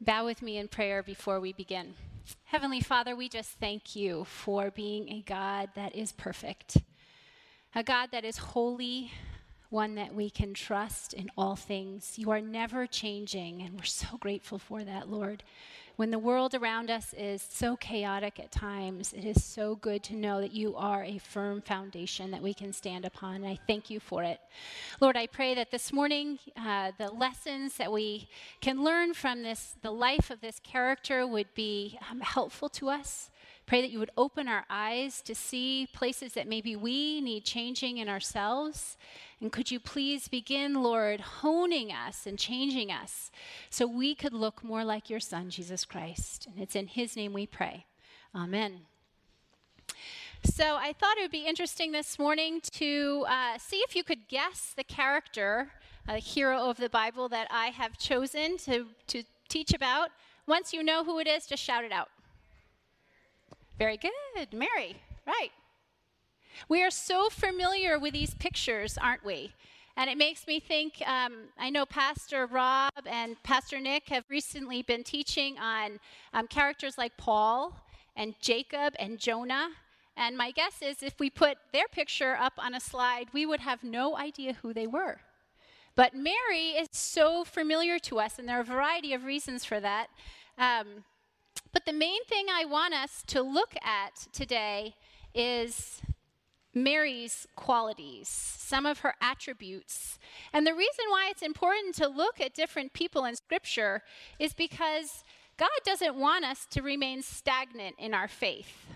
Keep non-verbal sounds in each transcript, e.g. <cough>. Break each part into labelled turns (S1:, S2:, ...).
S1: Bow with me in prayer before we begin. Heavenly Father, we just thank you for being a God that is perfect, a God that is holy, one that we can trust in all things. You are never changing, and we're so grateful for that, Lord. When the world around us is so chaotic at times, it is so good to know that you are a firm foundation that we can stand upon. And I thank you for it. Lord, I pray that this morning, uh, the lessons that we can learn from this, the life of this character, would be um, helpful to us. Pray that you would open our eyes to see places that maybe we need changing in ourselves. And could you please begin, Lord, honing us and changing us so we could look more like your Son, Jesus Christ? And it's in his name we pray. Amen. So I thought it would be interesting this morning to uh, see if you could guess the character, uh, hero of the Bible that I have chosen to, to teach about. Once you know who it is, just shout it out. Very good. Mary, right. We are so familiar with these pictures, aren't we? And it makes me think um, I know Pastor Rob and Pastor Nick have recently been teaching on um, characters like Paul and Jacob and Jonah. And my guess is if we put their picture up on a slide, we would have no idea who they were. But Mary is so familiar to us, and there are a variety of reasons for that. Um, but the main thing I want us to look at today is Mary's qualities, some of her attributes. And the reason why it's important to look at different people in Scripture is because God doesn't want us to remain stagnant in our faith.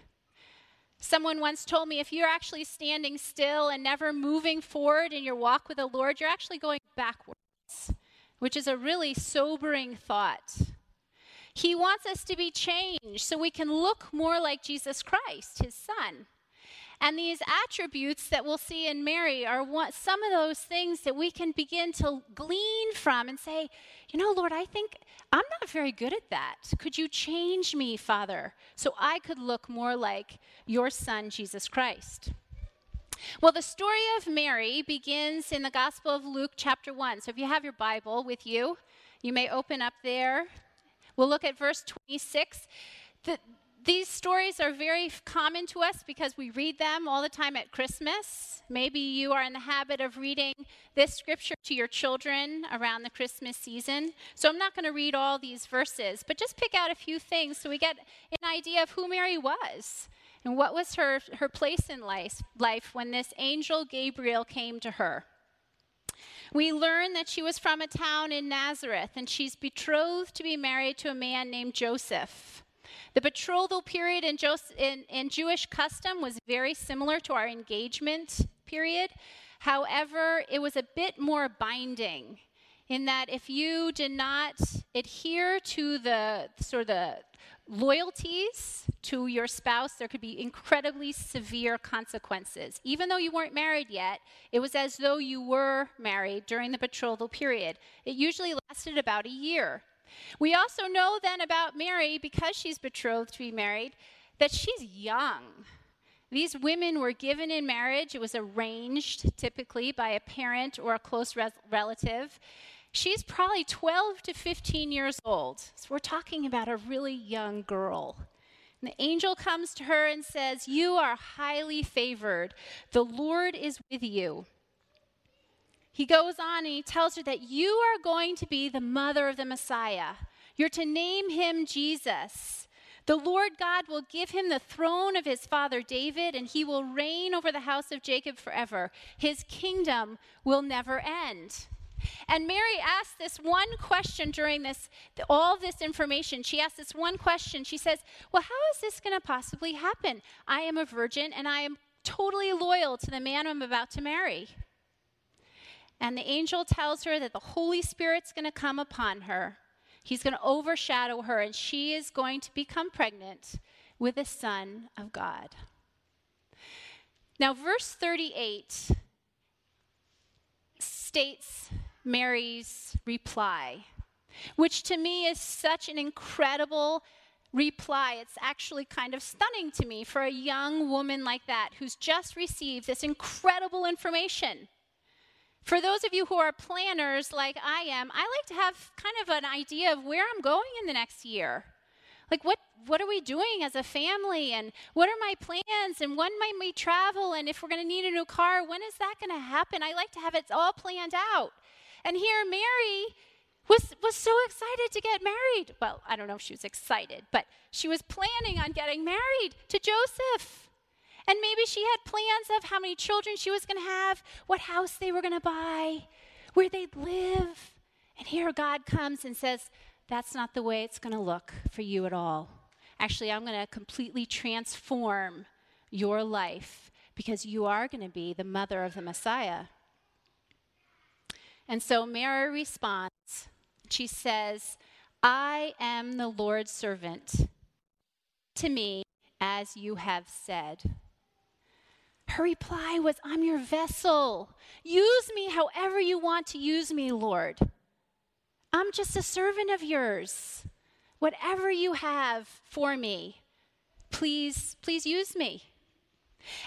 S1: Someone once told me if you're actually standing still and never moving forward in your walk with the Lord, you're actually going backwards, which is a really sobering thought. He wants us to be changed so we can look more like Jesus Christ, his son. And these attributes that we'll see in Mary are some of those things that we can begin to glean from and say, you know, Lord, I think I'm not very good at that. Could you change me, Father, so I could look more like your son, Jesus Christ? Well, the story of Mary begins in the Gospel of Luke, chapter 1. So if you have your Bible with you, you may open up there We'll look at verse 26. The, these stories are very common to us because we read them all the time at Christmas. Maybe you are in the habit of reading this scripture to your children around the Christmas season. So I'm not going to read all these verses, but just pick out a few things so we get an idea of who Mary was and what was her, her place in life, life when this angel Gabriel came to her. We learn that she was from a town in Nazareth and she's betrothed to be married to a man named Joseph. The betrothal period in, in, in Jewish custom was very similar to our engagement period. However, it was a bit more binding in that if you did not adhere to the sort of the loyalties to your spouse, there could be incredibly severe consequences. Even though you weren't married yet, it was as though you were married during the betrothal period. It usually lasted about a year. We also know then about Mary, because she's betrothed to be married, that she's young. These women were given in marriage. It was arranged typically by a parent or a close res- relative. She's probably 12 to 15 years old. So we're talking about a really young girl. And the angel comes to her and says, You are highly favored. The Lord is with you. He goes on and he tells her that you are going to be the mother of the Messiah. You're to name him Jesus. The Lord God will give him the throne of his father David, and he will reign over the house of Jacob forever. His kingdom will never end. And Mary asked this one question during this, all this information. She asked this one question. She says, Well, how is this going to possibly happen? I am a virgin and I am totally loyal to the man I'm about to marry. And the angel tells her that the Holy Spirit's going to come upon her. He's going to overshadow her, and she is going to become pregnant with a Son of God. Now, verse 38 states Mary's reply, which to me is such an incredible reply. It's actually kind of stunning to me for a young woman like that who's just received this incredible information. For those of you who are planners like I am, I like to have kind of an idea of where I'm going in the next year. Like what what are we doing as a family and what are my plans and when might we travel and if we're going to need a new car, when is that going to happen? I like to have it all planned out. And here Mary was was so excited to get married. Well, I don't know if she was excited, but she was planning on getting married to Joseph. And maybe she had plans of how many children she was going to have, what house they were going to buy, where they'd live. And here God comes and says, That's not the way it's going to look for you at all. Actually, I'm going to completely transform your life because you are going to be the mother of the Messiah. And so Mary responds. She says, I am the Lord's servant. To me, as you have said. Her reply was, I'm your vessel. Use me however you want to use me, Lord. I'm just a servant of yours. Whatever you have for me, please, please use me.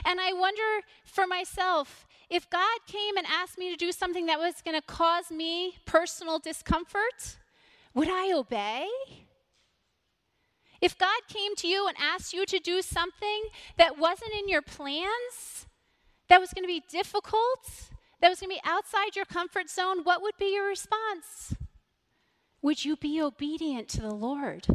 S1: And I wonder for myself if God came and asked me to do something that was going to cause me personal discomfort, would I obey? If God came to you and asked you to do something that wasn't in your plans, that was going to be difficult, that was going to be outside your comfort zone, what would be your response? Would you be obedient to the Lord?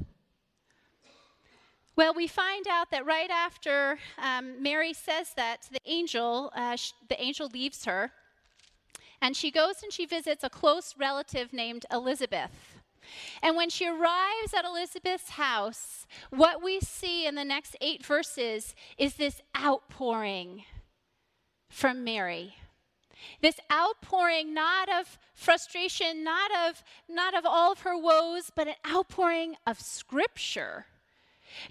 S1: Well, we find out that right after um, Mary says that to the angel, uh, sh- the angel leaves her, and she goes and she visits a close relative named Elizabeth. And when she arrives at Elizabeth's house, what we see in the next eight verses is this outpouring from Mary. This outpouring not of frustration, not of not of all of her woes, but an outpouring of scripture.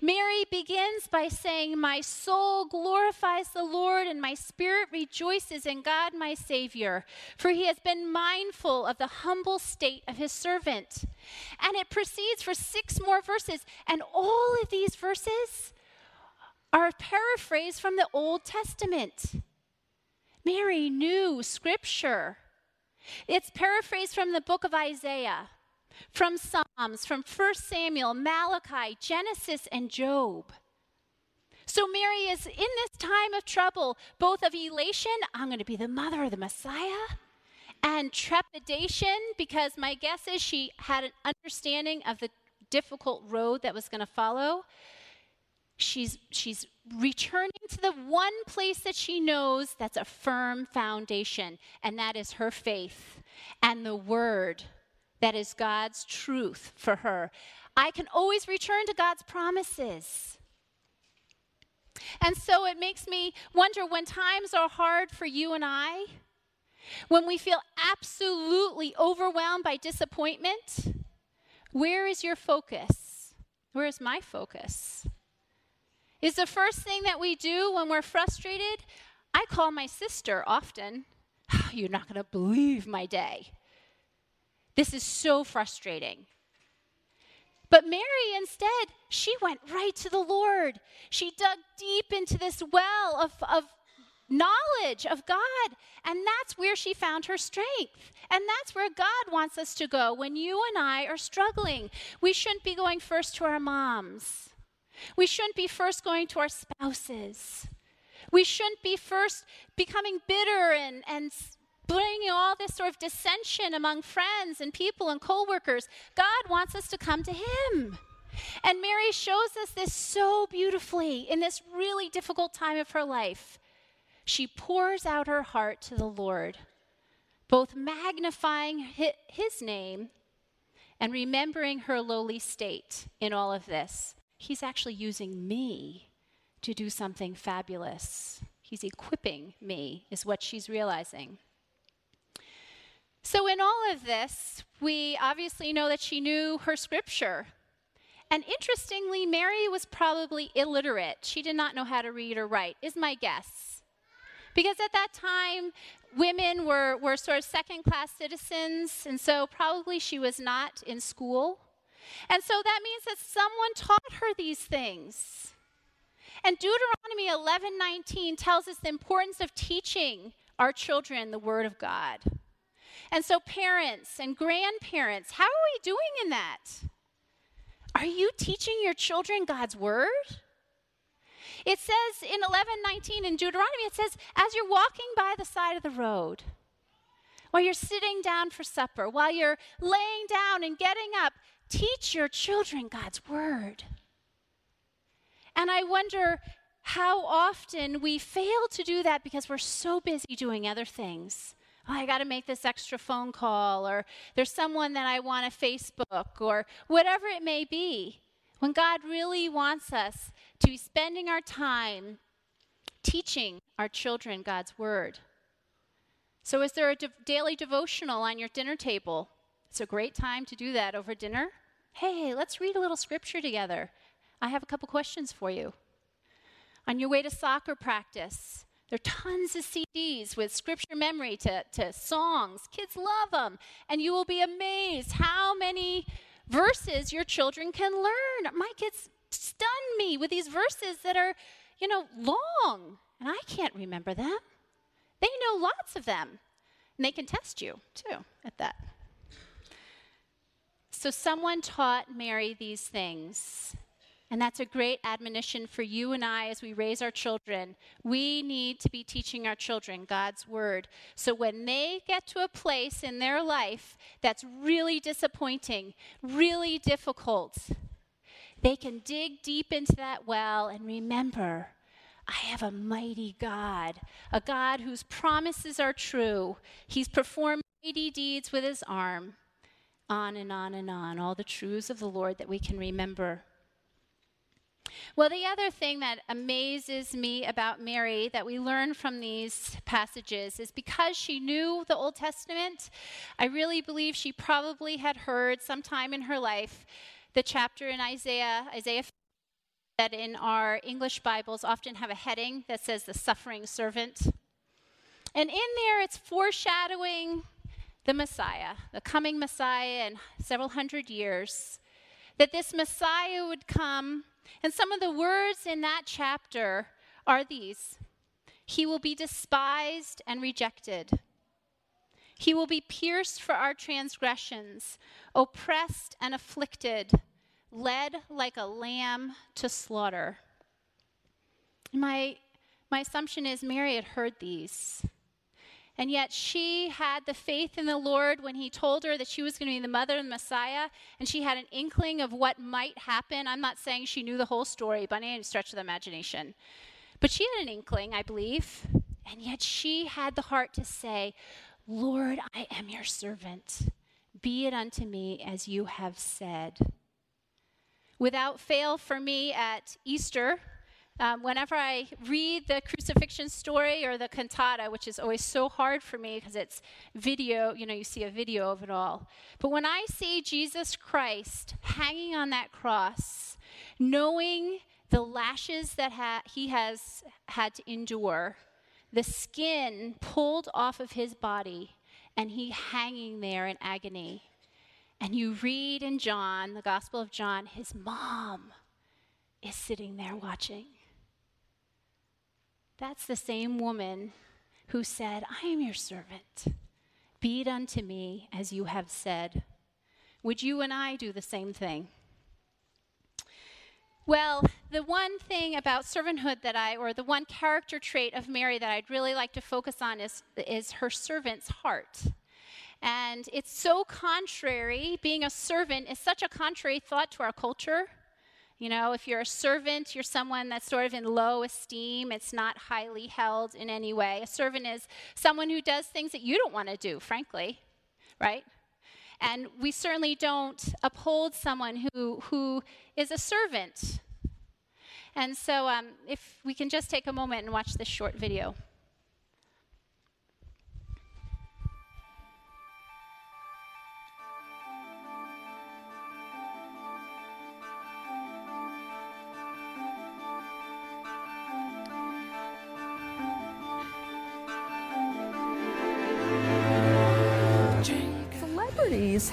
S1: Mary begins by saying, My soul glorifies the Lord, and my spirit rejoices in God my Savior, for he has been mindful of the humble state of his servant. And it proceeds for six more verses, and all of these verses are paraphrased from the Old Testament. Mary knew scripture. It's paraphrased from the book of Isaiah from Psalms, from 1 Samuel, Malachi, Genesis, and Job. So Mary is in this time of trouble, both of elation, I'm going to be the mother of the Messiah, and trepidation, because my guess is she had an understanding of the difficult road that was going to follow. She's, she's returning to the one place that she knows that's a firm foundation, and that is her faith and the word that is God's truth for her. I can always return to God's promises. And so it makes me wonder when times are hard for you and I, when we feel absolutely overwhelmed by disappointment, where is your focus? Where is my focus? Is the first thing that we do when we're frustrated? I call my sister often. Ah, you're not going to believe my day. This is so frustrating. But Mary, instead, she went right to the Lord. She dug deep into this well of, of knowledge of God. And that's where she found her strength. And that's where God wants us to go when you and I are struggling. We shouldn't be going first to our moms, we shouldn't be first going to our spouses. We shouldn't be first becoming bitter and, and bringing all this sort of dissension among friends and people and coworkers. God wants us to come to Him. And Mary shows us this so beautifully in this really difficult time of her life. She pours out her heart to the Lord, both magnifying His name and remembering her lowly state in all of this. He's actually using me to do something fabulous. He's equipping me, is what she's realizing. So, in all of this, we obviously know that she knew her scripture. And interestingly, Mary was probably illiterate. She did not know how to read or write, is my guess. Because at that time, women were, were sort of second class citizens, and so probably she was not in school. And so that means that someone taught her these things. And Deuteronomy 11:19 tells us the importance of teaching our children the word of God. And so, parents and grandparents, how are we doing in that? Are you teaching your children God's word? It says in 11:19 in Deuteronomy it says as you're walking by the side of the road while you're sitting down for supper, while you're laying down and getting up, teach your children God's word. And I wonder how often we fail to do that because we're so busy doing other things. Oh, I got to make this extra phone call, or there's someone that I want to Facebook, or whatever it may be. When God really wants us to be spending our time teaching our children God's word. So, is there a de- daily devotional on your dinner table? It's a great time to do that over dinner. Hey, let's read a little scripture together. I have a couple questions for you. On your way to soccer practice, there are tons of CDs with scripture memory to, to songs. Kids love them. And you will be amazed how many verses your children can learn. My kids stun me with these verses that are, you know, long, and I can't remember them. They know lots of them, and they can test you too at that. So, someone taught Mary these things. And that's a great admonition for you and I as we raise our children. We need to be teaching our children God's word. So when they get to a place in their life that's really disappointing, really difficult, they can dig deep into that well and remember I have a mighty God, a God whose promises are true. He's performed mighty deeds with his arm. On and on and on, all the truths of the Lord that we can remember. Well, the other thing that amazes me about Mary that we learn from these passages is because she knew the Old Testament, I really believe she probably had heard sometime in her life the chapter in Isaiah, Isaiah that in our English Bibles often have a heading that says the suffering servant. And in there, it's foreshadowing the Messiah, the coming Messiah in several hundred years, that this Messiah would come and some of the words in that chapter are these He will be despised and rejected. He will be pierced for our transgressions, oppressed and afflicted, led like a lamb to slaughter. My, my assumption is Mary had heard these. And yet she had the faith in the Lord when he told her that she was going to be the mother of the Messiah, and she had an inkling of what might happen. I'm not saying she knew the whole story by any stretch of the imagination, but she had an inkling, I believe. And yet she had the heart to say, Lord, I am your servant. Be it unto me as you have said. Without fail, for me at Easter, um, whenever I read the crucifixion story or the cantata, which is always so hard for me because it's video, you know, you see a video of it all. But when I see Jesus Christ hanging on that cross, knowing the lashes that ha- he has had to endure, the skin pulled off of his body, and he hanging there in agony. And you read in John, the Gospel of John, his mom is sitting there watching. That's the same woman who said, I am your servant. Be it unto me as you have said. Would you and I do the same thing? Well, the one thing about servanthood that I, or the one character trait of Mary that I'd really like to focus on is, is her servant's heart. And it's so contrary, being a servant is such a contrary thought to our culture. You know, if you're a servant, you're someone that's sort of in low esteem. It's not highly held in any way. A servant is someone who does things that you don't want to do, frankly, right? And we certainly don't uphold someone who, who is a servant. And so, um, if we can just take a moment and watch this short video.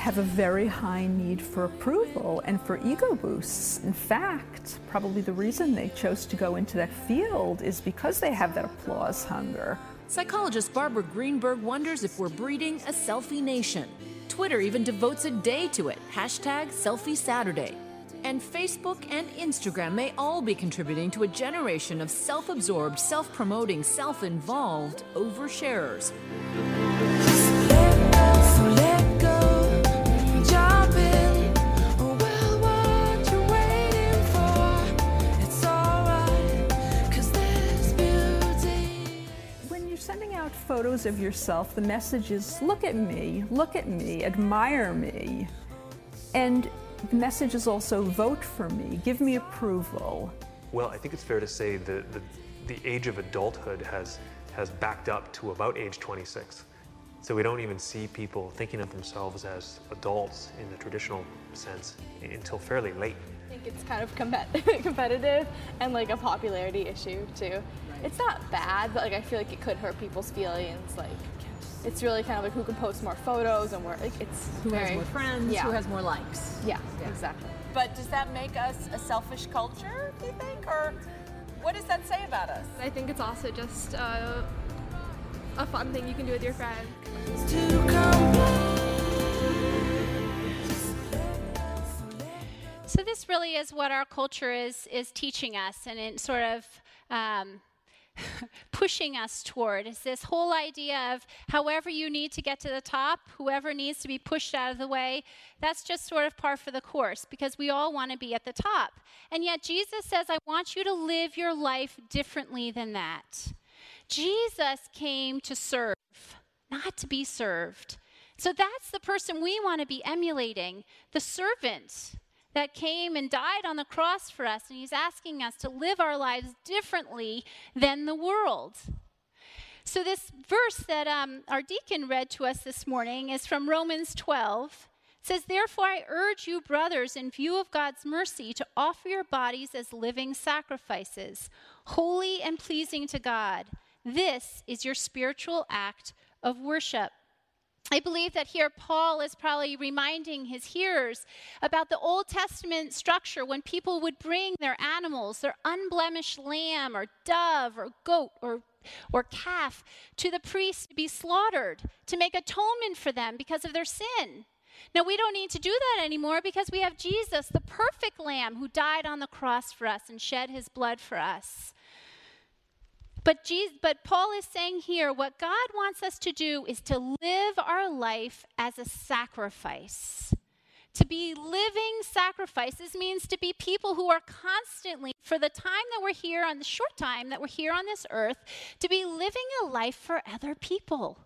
S2: Have a very high need for approval and for ego boosts. In fact, probably the reason they chose to go into that field is because they have that applause hunger.
S3: Psychologist Barbara Greenberg wonders if we're breeding a selfie nation. Twitter even devotes a day to it, hashtag Selfie Saturday. And Facebook and Instagram may all be contributing to a generation of self absorbed, self promoting, self involved oversharers.
S2: Photos of yourself, the message is look at me, look at me, admire me. And the message is also vote for me, give me approval.
S4: Well, I think it's fair to say that the, the age of adulthood has, has backed up to about age 26. So we don't even see people thinking of themselves as adults in the traditional sense until fairly late.
S5: I think it's kind of com- <laughs> competitive and like a popularity issue too. It's not bad, but like I feel like it could hurt people's feelings. Like it's really kind of like who can post more photos and more like it's
S3: Who
S5: very
S3: has more friends?
S5: Yeah.
S3: Who has more likes?
S5: yeah, exactly.
S6: But does that make us a selfish culture, do you think? Or what does that say about us?
S7: I think it's also just uh, a fun thing you can do with your friends.
S1: So this really is what our culture is is teaching us, and it sort of um, pushing us toward is this whole idea of however you need to get to the top, whoever needs to be pushed out of the way. That's just sort of par for the course because we all want to be at the top, and yet Jesus says, "I want you to live your life differently than that." Jesus came to serve, not to be served. So that's the person we want to be emulating, the servant that came and died on the cross for us. And he's asking us to live our lives differently than the world. So, this verse that um, our deacon read to us this morning is from Romans 12. It says, Therefore, I urge you, brothers, in view of God's mercy, to offer your bodies as living sacrifices, holy and pleasing to God. This is your spiritual act of worship. I believe that here Paul is probably reminding his hearers about the Old Testament structure when people would bring their animals, their unblemished lamb or dove or goat or, or calf, to the priest to be slaughtered to make atonement for them because of their sin. Now, we don't need to do that anymore because we have Jesus, the perfect lamb who died on the cross for us and shed his blood for us. But, Jesus, but Paul is saying here what God wants us to do is to live our life as a sacrifice. To be living sacrifices means to be people who are constantly, for the time that we're here, on the short time that we're here on this earth, to be living a life for other people.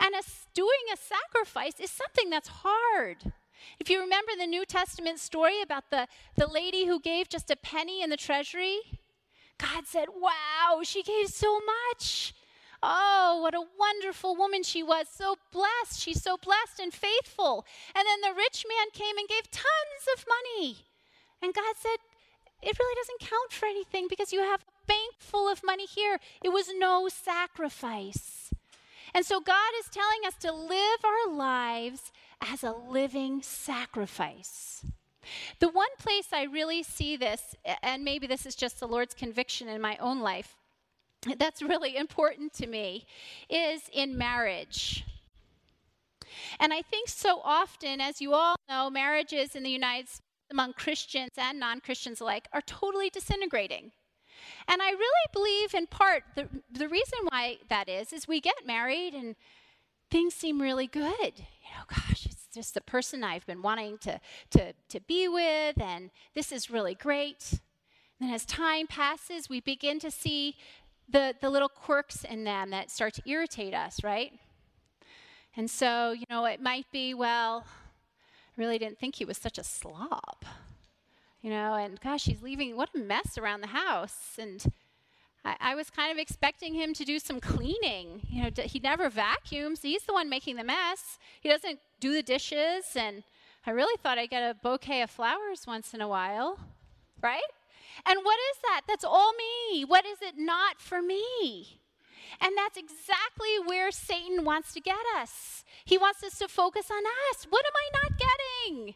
S1: And a, doing a sacrifice is something that's hard. If you remember the New Testament story about the, the lady who gave just a penny in the treasury, God said, Wow, she gave so much. Oh, what a wonderful woman she was. So blessed. She's so blessed and faithful. And then the rich man came and gave tons of money. And God said, It really doesn't count for anything because you have a bank full of money here. It was no sacrifice. And so God is telling us to live our lives as a living sacrifice. The one place I really see this, and maybe this is just the Lord's conviction in my own life, that's really important to me, is in marriage. And I think so often, as you all know, marriages in the United States among Christians and non Christians alike are totally disintegrating. And I really believe, in part, the, the reason why that is, is we get married and things seem really good. You know, gosh, just the person I've been wanting to, to, to be with, and this is really great. And as time passes, we begin to see the, the little quirks in them that start to irritate us, right? And so, you know, it might be, well, I really didn't think he was such a slob. You know, and gosh, he's leaving, what a mess around the house. And I, I was kind of expecting him to do some cleaning. You know, he never vacuums. He's the one making the mess. He doesn't do the dishes. And I really thought I'd get a bouquet of flowers once in a while, right? And what is that? That's all me. What is it not for me? And that's exactly where Satan wants to get us. He wants us to focus on us. What am I not getting?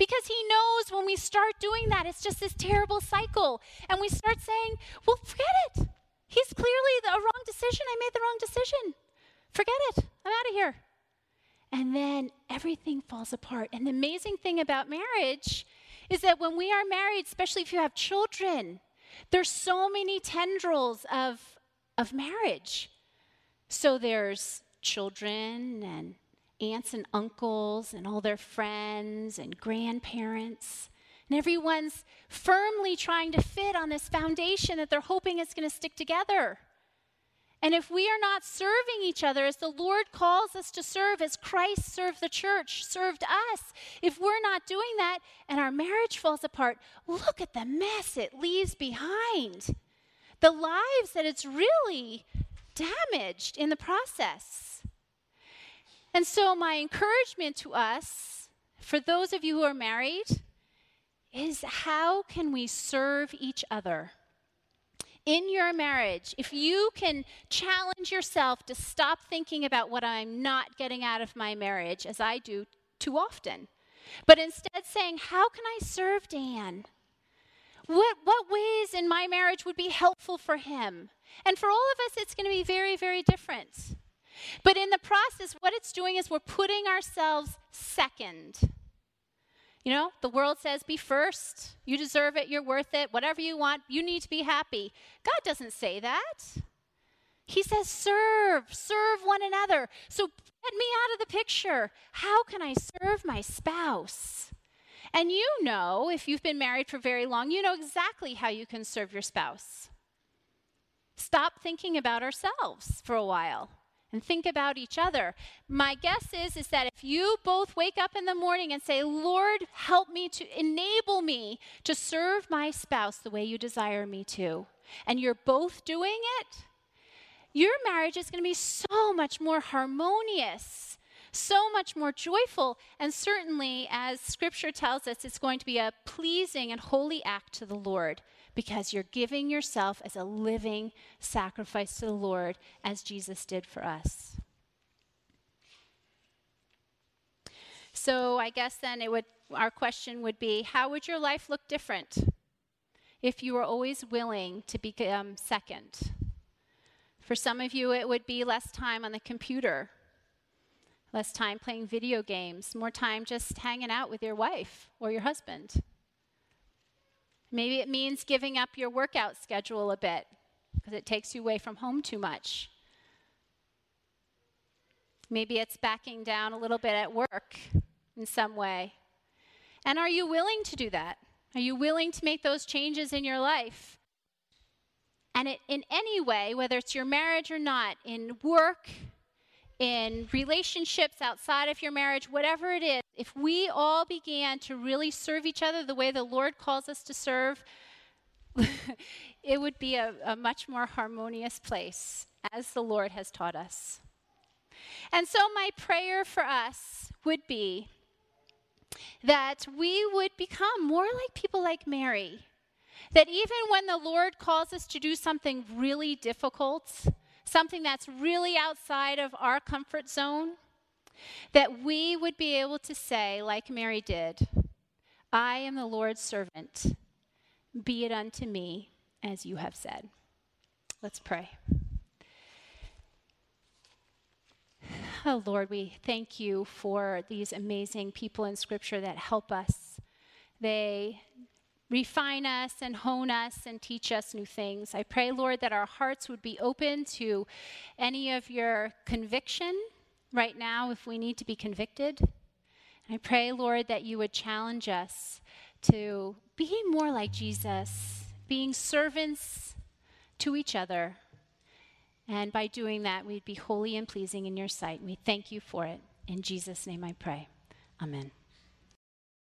S1: Because he knows when we start doing that, it's just this terrible cycle. And we start saying, well, forget it. He's clearly the, a wrong decision. I made the wrong decision. Forget it. I'm out of here. And then everything falls apart. And the amazing thing about marriage is that when we are married, especially if you have children, there's so many tendrils of, of marriage. So there's children and aunts and uncles and all their friends and grandparents. And everyone's firmly trying to fit on this foundation that they're hoping is going to stick together. And if we are not serving each other as the Lord calls us to serve, as Christ served the church, served us, if we're not doing that and our marriage falls apart, look at the mess it leaves behind. The lives that it's really damaged in the process. And so, my encouragement to us, for those of you who are married, is how can we serve each other? in your marriage, if you can challenge yourself to stop thinking about what I'm not getting out of my marriage, as I do too often, but instead saying, How can I serve Dan? What, what ways in my marriage would be helpful for him? And for all of us, it's going to be very, very different. But in the process, what it's doing is we're putting ourselves second. You know, the world says be first. You deserve it. You're worth it. Whatever you want, you need to be happy. God doesn't say that. He says serve, serve one another. So get me out of the picture. How can I serve my spouse? And you know, if you've been married for very long, you know exactly how you can serve your spouse. Stop thinking about ourselves for a while and think about each other. My guess is is that if you both wake up in the morning and say, "Lord, help me to enable me to serve my spouse the way you desire me to," and you're both doing it, your marriage is going to be so much more harmonious, so much more joyful, and certainly as scripture tells us, it's going to be a pleasing and holy act to the Lord because you're giving yourself as a living sacrifice to the Lord as Jesus did for us. So I guess then it would our question would be how would your life look different if you were always willing to become second? For some of you it would be less time on the computer, less time playing video games, more time just hanging out with your wife or your husband. Maybe it means giving up your workout schedule a bit because it takes you away from home too much. Maybe it's backing down a little bit at work in some way. And are you willing to do that? Are you willing to make those changes in your life? And it, in any way, whether it's your marriage or not, in work, in relationships outside of your marriage, whatever it is, if we all began to really serve each other the way the Lord calls us to serve, <laughs> it would be a, a, much more harmonious place, as the Lord has taught us. And so, my prayer for us would be that we would become more like people like Mary. That even when the Lord calls us to do something really difficult, something that's really outside of our comfort zone, that we would be able to say, like Mary did, I am the Lord's servant. Be it unto me as you have said. Let's pray. Oh, Lord, we thank you for these amazing people in Scripture that help us. They refine us and hone us and teach us new things. I pray, Lord, that our hearts would be open to any of your conviction right now if we need to be convicted. I pray, Lord, that you would challenge us to be more like Jesus, being servants to each other. And by doing that, we'd be holy and pleasing in your sight. We thank you for it. In Jesus' name I pray. Amen.